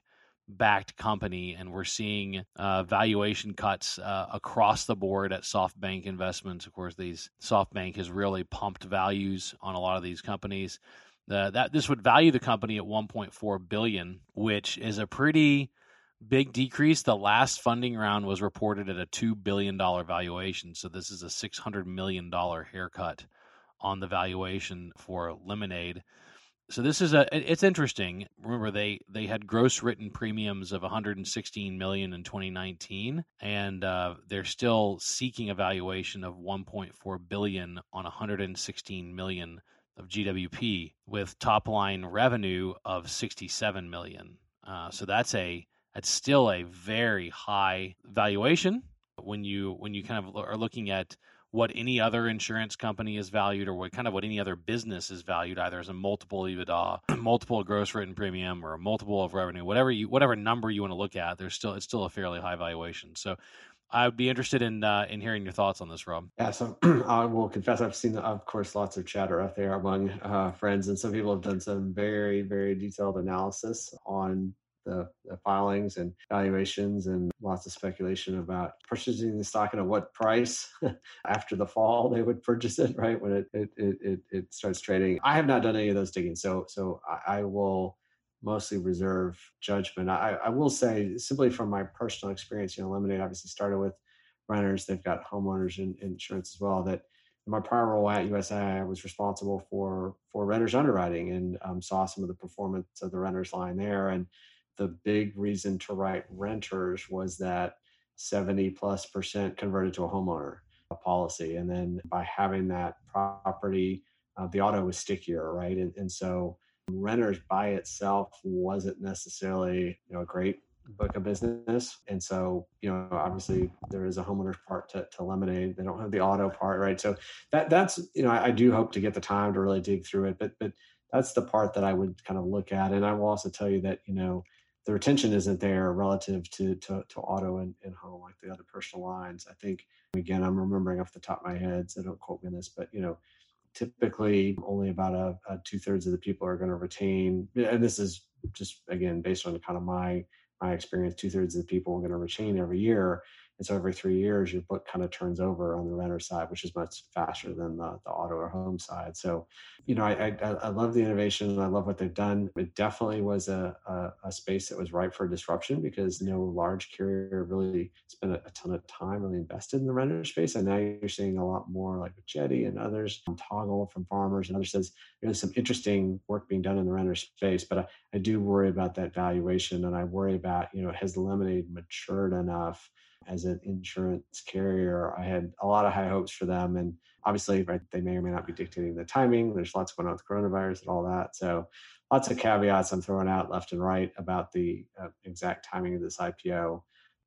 backed company, and we're seeing uh, valuation cuts uh, across the board at SoftBank investments. Of course, these SoftBank has really pumped values on a lot of these companies. Uh, that this would value the company at 1.4 billion, which is a pretty big decrease. The last funding round was reported at a two billion dollar valuation, so this is a 600 million dollar haircut on the valuation for Lemonade so this is a it's interesting. Remember they they had gross written premiums of 116 million in 2019 and uh, they're still seeking a valuation of 1.4 billion on 116 million of gwp with top line revenue of 67 million. Uh, so that's a that's still a very high valuation when you when you kind of are looking at what any other insurance company is valued or what kind of what any other business is valued either as a multiple EBITDA, <clears throat> multiple gross written premium or a multiple of revenue, whatever you whatever number you want to look at, there's still it's still a fairly high valuation. So I would be interested in uh, in hearing your thoughts on this, Rob. Yeah, so <clears throat> I will confess I've seen, of course, lots of chatter out there among uh, friends, and some people have done some very, very detailed analysis on the, the, filings and valuations and lots of speculation about purchasing the stock and at what price <laughs> after the fall they would purchase it right when it it, it, it starts trading i have not done any of those digging so so i, I will mostly reserve judgment I, I will say simply from my personal experience you know lemonade obviously started with renters they've got homeowners and insurance as well that in my prior role at USI, I was responsible for for renters underwriting and um, saw some of the performance of the renters line there. And the big reason to write renters was that 70 plus percent converted to a homeowner policy. And then by having that property, uh, the auto was stickier, right? And, and so renters by itself wasn't necessarily you know a great book of business. And so, you know, obviously there is a homeowner's part to, to lemonade. They don't have the auto part, right? So that that's you know, I, I do hope to get the time to really dig through it. But but that's the part that I would kind of look at. And I will also tell you that, you know, the retention isn't there relative to, to, to auto and, and home like the other personal lines. I think again, I'm remembering off the top of my head, so don't quote me on this, but you know, typically only about a, a two thirds of the people are going to retain, and this is just again based on kind of my my experience, two thirds of the people are going to retain every year. And so every three years, your book kind of turns over on the renter side, which is much faster than the, the auto or home side. So, you know, I, I, I love the innovation. I love what they've done. It definitely was a, a, a, space that was ripe for disruption because no large carrier really spent a, a, ton of time really invested in the renter space. And now you're seeing a lot more like Jetty and others, um, Toggle from Farmers and others says there's some interesting work being done in the renter space. But I, I do worry about that valuation and I worry about, you know, has Lemonade matured enough as an insurance carrier. I had a lot of high hopes for them, and obviously, right, they may or may not be dictating the timing. There's lots going on with coronavirus and all that. So lots of caveats I'm throwing out left and right about the uh, exact timing of this IPO.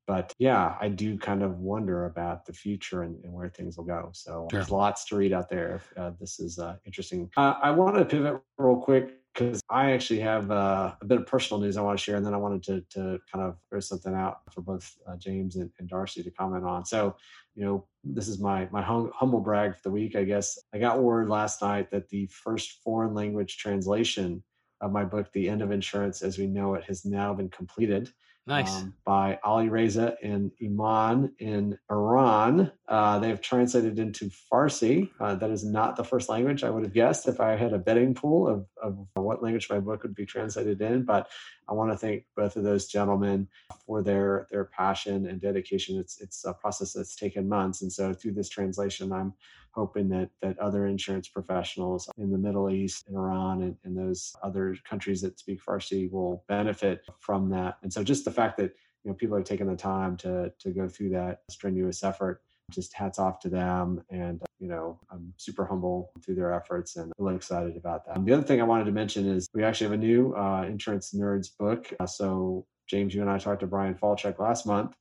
But yeah, I do kind of wonder about the future and, and where things will go. So sure. there's lots to read out there. Uh, this is uh, interesting. Uh, I want to pivot real quick because I actually have uh, a bit of personal news I want to share, and then I wanted to, to kind of throw something out for both uh, James and, and, Darcy to comment on. So, you know, this is my my hum- humble brag for the week, I guess. I got word last night that the first foreign language translation of my book, The End of Insurance as We Know It, has now been completed. Nice. Um, by Ali Reza and Iman in Iran. Uh, they have translated into Farsi. Uh, that is not the first language I would have guessed if I had a betting pool of, of what language my book would be translated in. But I want to thank both of those gentlemen for their their passion and dedication. It's it's a process that's taken months, and so through this translation, I'm hoping that that other insurance professionals in the Middle East, in Iran, and, and those other countries that speak Farsi will benefit from that. And so, just the fact that you know people are taking the time to to go through that strenuous effort just hats off to them. And you know i'm super humble through their efforts and really excited about that. The other thing i wanted to mention is we actually have a new uh, insurance nerds book. Uh, so james you and i talked to bryan falchuk last month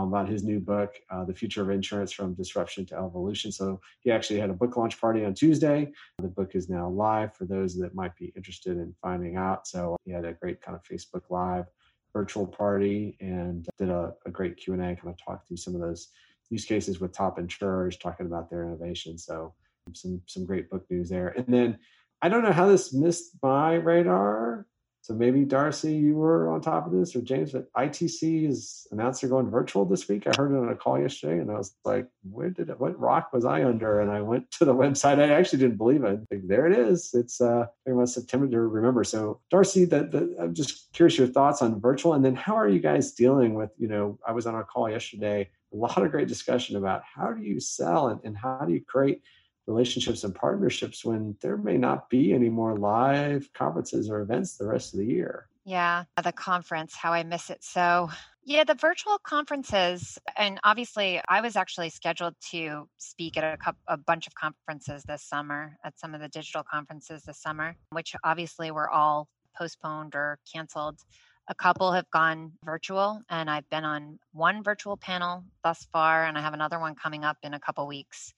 about his new book, uh, The Future of Insurance from Disruption to Evolution. So he actually had a book launch party on Tuesday. The book is now live for those that might be interested in finding out. So he had a great kind of Facebook Live virtual party and did a, a great Q&A, kind of talked through some of those use cases with top insurers, talking about their innovation. So some some great book news there. And then I don't know how this missed my radar. So maybe Darcy, you were on top of this, or James, but ITC is announced they're going virtual this week. I heard it on a call yesterday, and I was like, "Where did it? What rock was I under?" And I went to the <laughs> website. I actually didn't believe it. Like, there it is. It's uh, about September to remember. So Darcy, the, I'm just curious your thoughts on virtual, and then how are you guys dealing with? You know, I was on a call yesterday. A lot of great discussion about how do you sell and, and how do you create relationships and partnerships when there may not be any more live conferences or events the rest of the year. Yeah, the conference, how I miss it so. Yeah, the virtual conferences, and obviously, I was actually scheduled to speak at a, couple, a bunch of conferences this summer, at some of the digital conferences this summer, which obviously were all postponed or canceled. A couple have gone virtual, and I've been on one virtual panel thus far, and I have another one coming up in a couple weeks.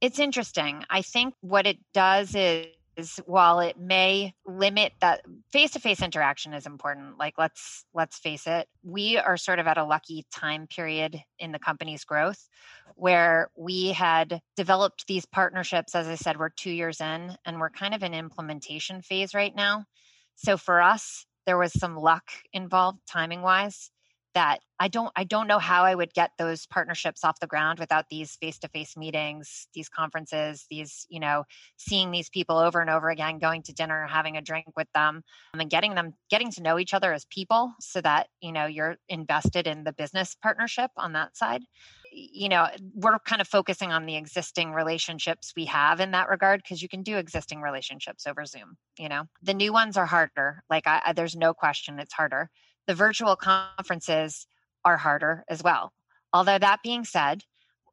It's interesting. I think what it does is is while it may limit that face-to-face interaction is important like let's let's face it we are sort of at a lucky time period in the company's growth where we had developed these partnerships as i said we're 2 years in and we're kind of in implementation phase right now so for us there was some luck involved timing wise that I don't I don't know how I would get those partnerships off the ground without these face-to-face meetings, these conferences, these, you know, seeing these people over and over again, going to dinner, having a drink with them, um, and getting them getting to know each other as people so that, you know, you're invested in the business partnership on that side. You know, we're kind of focusing on the existing relationships we have in that regard because you can do existing relationships over Zoom, you know. The new ones are harder. Like I, I there's no question it's harder the virtual conferences are harder as well. Although that being said,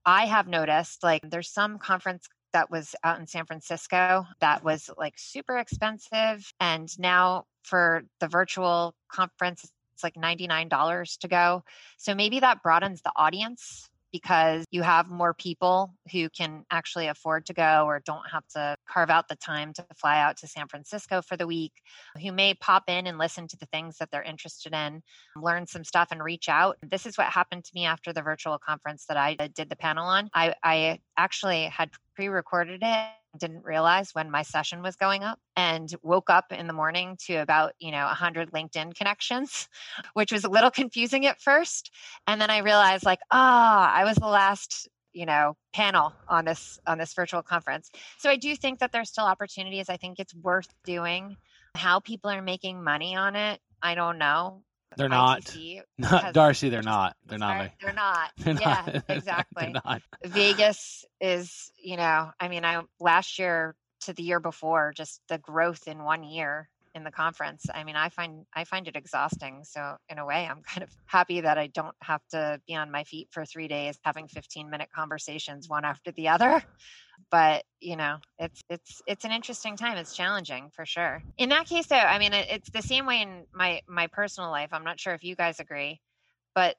I have noticed like there's some conference that was out in San Francisco that was like super expensive. And now for the virtual conference, it's like $99 to go. So maybe that broadens the audience because you have more people who can actually afford to go or don't have to carve out the time to fly out to San Francisco for the week, who may pop in and listen to the things that they're interested in, learn some stuff and reach out. This is what happened to me after the virtual conference that I uh, did the panel on. I, I actually had pre recorded it didn't realize when my session was going up and woke up in the morning to about you know 100 linkedin connections <laughs> which was a little confusing at first. And then i realized like ah oh, i was the last you know panel on this on this virtual conference. So i do think that there's still opportunities. I think it's worth doing. How people are making money on it i don't know they're not. <laughs> Not Darcy. They're not. They're not. They're <laughs> not. They're yeah, not. <laughs> exactly. Not. Vegas is, you know, I mean, I last year to the year before, just the growth in one year in the conference. I mean, I find I find it exhausting. So in a way, I'm <laughs> kind of happy that I don't have to be on my feet for 3 days having 15 minute conversations one after the other. <laughs> But, you know, it's it's it's an interesting time. It's challenging for sure. In that case though, I mean, it, it's the same way in my my personal life. I'm not sure if you guys agree, but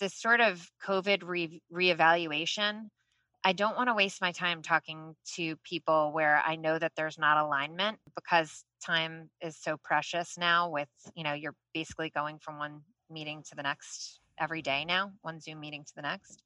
this sort of COVID re- reevaluation I don't want to waste my time talking to people where I know that there's not alignment because time is so precious now with, you know, you're basically going from one meeting to the next every day now, one Zoom meeting to the next.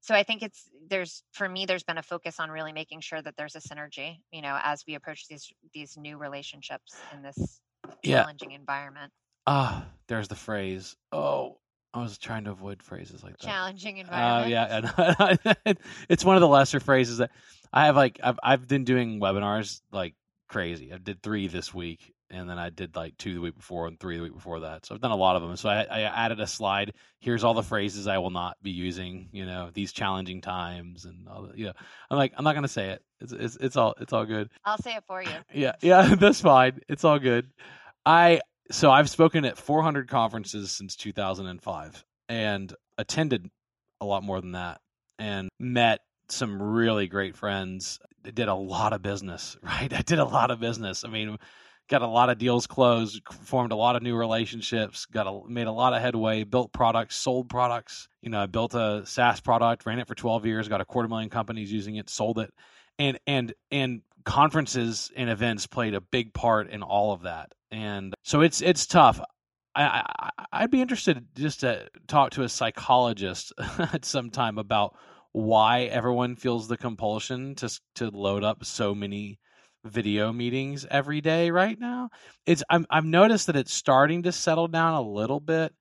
So I think it's there's for me there's been a focus on really making sure that there's a synergy, you know, as we approach these these new relationships in this Yeah. challenging environment. Ah, there's the phrase. Oh, I was trying to avoid phrases like that. Challenging Oh environment. yeah, <laughs> it's one of the lesser phrases that I have. Like I've I've been doing webinars like crazy. I did three this week, and then I did like two the week before and three the week before that. So I've done a lot of them. So I, I added a slide. Here's all the phrases I will not be using. You know, these challenging times and all. The, you know, I'm like I'm not gonna say it. It's it's it's all it's all good. I'll say it for you. <laughs> Yeah, yeah, <laughs> that's fine. It's all good. I so I've spoken at 400 conferences since 2005 and attended a lot more than that and met some really great friends. Did a lot of business, <laughs> right? I did a lot of business. I mean, got a lot of deals closed, formed a lot of new relationships, got a, made a lot of headway, built products, sold products. You know, I built a SaaS product, ran it for 12 years, got a quarter million companies using it, sold it. And and and conferences and events played a big part in all of that. And so it's it's tough. I, I I'd be interested just to talk to a psychologist <laughs> at some time about why everyone feels the compulsion to to load up so many video meetings every day right now. It's I'm I've noticed that it's starting to settle down a little bit,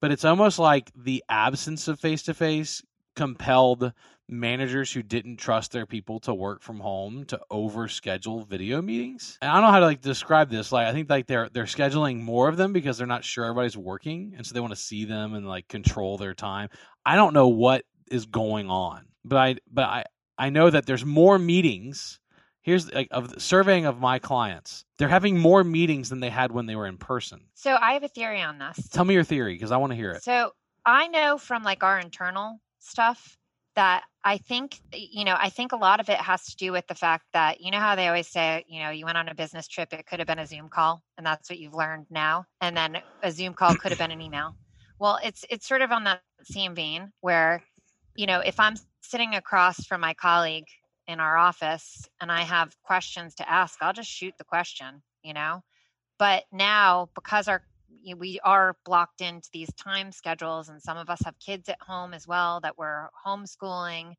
but it's almost like the absence of face to face compelled managers who didn't trust their people to work from home to overschedule video meetings. And I don't know how to like describe this. Like I think like they're they're scheduling more of them because they're not sure everybody's working and so they want to see them and like control their time. I don't know what is going on. But I but I I know that there's more meetings. Here's like of the surveying of my clients. They're having more meetings than they had when they were in person. So I have a theory on this. Tell me your theory because I want to hear it. So I know from like our internal stuff that I think, you know, I think a lot of it has to do with the fact that, you know, how they always say, you know, you went on a business trip, it could have been a Zoom call, and that's what you've learned now. And then a Zoom call could have been an email. Well, it's it's sort of on that same vein where, you know, if I'm sitting across from my colleague in our office and I have questions to ask, I'll just shoot the question, you know. But now because our you know, we are blocked into these time schedules and some of us have kids at home as well that we're homeschooling.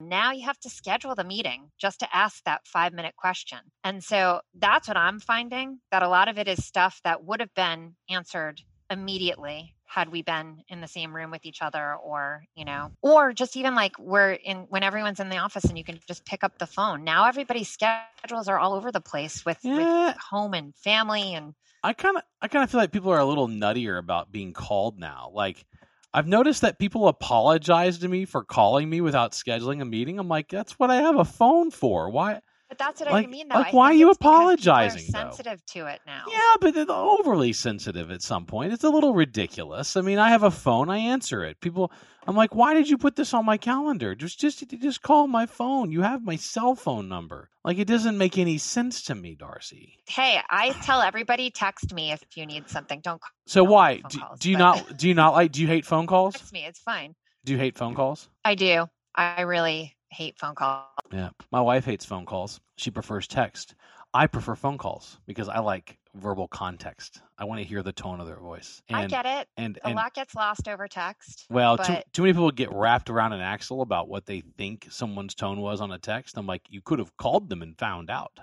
Now you have to schedule the meeting just to ask that five minute question. And so that's what i'm finding that a lot of it is stuff that would have been answered immediately had we been in the same room with each other or you know or just even like we're in when everyone's in the office and you can just pick up the phone. Now everybody's schedules are all over the place with, Yeah. with home and family and I kind of I kind of feel like people are a little nuttier about being called now. Like I've noticed that people apologize to me for calling me without scheduling a meeting. I'm like, that's what I have a phone for. Why? But that's what Like- I mean, though. like, why are you it's because people are apologizing, though? Sensitive to it now. Yeah, but they're overly sensitive at some point. It's a little ridiculous. I mean, I have a phone, I answer it. People, I'm like, why did you put this on my calendar? Just, just, just call my phone. You have my cell phone number. Like, it doesn't make any sense to me, Darcy. Hey, I tell everybody, text me if you need something. Don't call- So don't why do, calls, do you but- not do you not like do you hate phone calls? <laughs> text me. It's fine. Do you hate phone calls? I do. I really hate phone calls. Yeah. My wife hates phone calls. She prefers text. I prefer phone calls because I like verbal context. I want to hear the tone of their voice. And I get it. and A lot gets lost over text. well, too, too many people get wrapped around an axle about what they think someone's tone was on a text. I'm like, you could have called them and found out.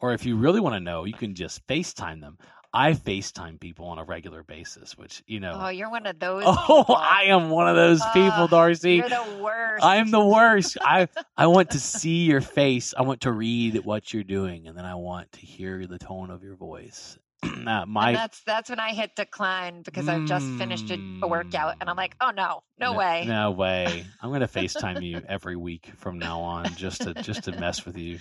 Or if you really want to know, you can just FaceTime them. I FaceTime people on a regular basis, which, you know. Oh, you're one of <laughs> those. Oh, people. I am one of those people, Ugh, Darcy. You're the worst. I'm the worst. I I want to see your face. I want to read what you're doing, and then I want to hear the tone of your voice. <clears throat> uh, my and that's that's when I hit decline because I've just finished a, a workout and I'm like, oh no, no, way. no way. <laughs> I'm gonna Facetime you every week from now on, just to just to mess with you.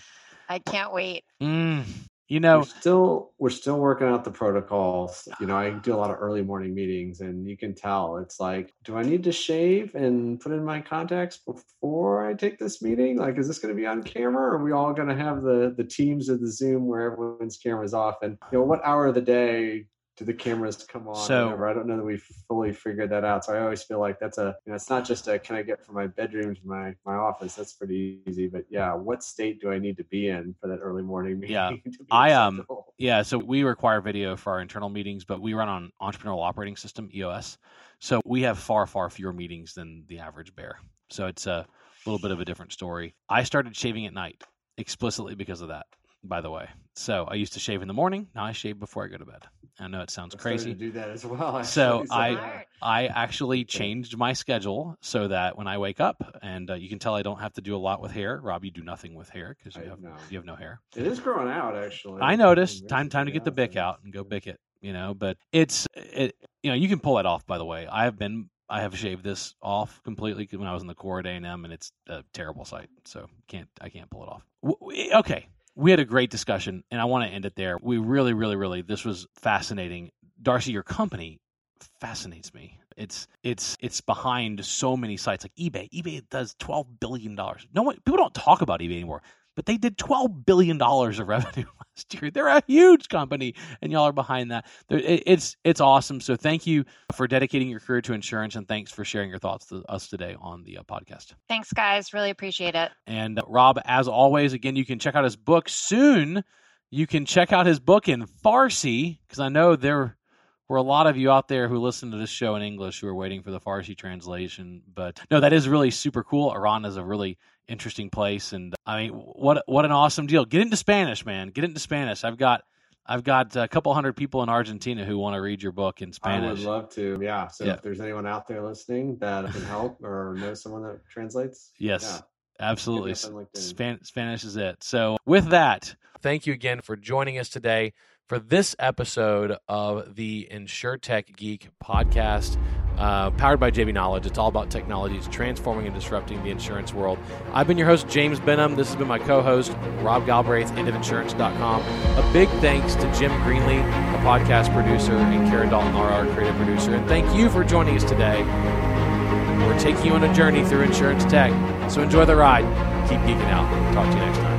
I can't wait. Mm. You know, we're still we're still working out the protocols. You know, I do a lot of early morning meetings, and you can tell it's like, do I need to shave and put in my contacts before I take this meeting? Like, is this going to be on camera? Or are we all going to have the the teams of the Zoom where everyone's cameras off? And you know, what hour of the day do the cameras come on? So- whatever? I don't know that we've fully figured that out. So I always feel like that's a you know, it's not just a can I get from my bedroom to my my office? That's pretty easy. But yeah, what state do I need to be in for that early morning <laughs> meeting? Yeah. I, um. Yeah, so we require video for our internal meetings, but we run on entrepreneurial operating system EOS. So we have far far fewer meetings than the average bear. So it's a little bit of a different story. I started shaving at night explicitly because of that. By the way, so I used to shave in the morning. Now I shave before I go to bed. I know it sounds I crazy. to do that as well. So. I- I actually changed my schedule so that when I wake up, and uh, you can tell I don't have to do a lot with hair. Rob, you do nothing with hair because you I have know. you have no hair. it is growing out actually. I noticed. Time time to get the recently, bic out and go bic it. You know, but it's it. You know, you can pull that off. By the way, I have been. I have shaved this off completely when I was in the core at A and M, and it's a terrible sight. So can't I can't pull it off. W- w- Okay, we had a great discussion, and I want to end it there. We really, really, really. This was fascinating. Darcy, your company fascinates me. It's it's it's behind so many sites like eBay. eBay does twelve billion dollars. No one people don't talk about eBay anymore, but they did twelve billion dollars of revenue <laughs> year. They're a huge company, and y'all are behind that. It's it's awesome. So thank you for dedicating your career to insurance, and thanks for sharing your thoughts to us today on the uh, podcast. Thanks, guys. Really appreciate it. And uh, Rob, as always, again, you can check out his book soon. You can check out his book in Farsi because I know there were a lot of you out there who listen to this show in English who are waiting for the Farsi translation. But no, that is really super cool. Iran is a really interesting place, and I mean, what what an awesome deal! Get into Spanish, man. Get into Spanish. I've got I've got a couple hundred people in Argentina who want to read your book in Spanish. I would love to. Yeah. So Yeah. if there's anyone out there listening that can help or knows someone that translates, Yes. yeah, Absolutely. Hit me up on LinkedIn. Span- Spanish is it. So, with that, thank you again for joining us today for this episode of the InsurTech Geek podcast, uh, powered by JBKnowledge. It's all about technologies transforming and disrupting the insurance world. I've been your host, James Benham. This has been my co host, Rob Galbraith, endofinsurance.com. A big thanks to Jim Greenlee, a podcast producer, and Kara Dalton, our creative producer. And thank you for joining us today. We're taking you on a journey through insurance tech. So enjoy the ride. Keep geeking out. Talk to you next time.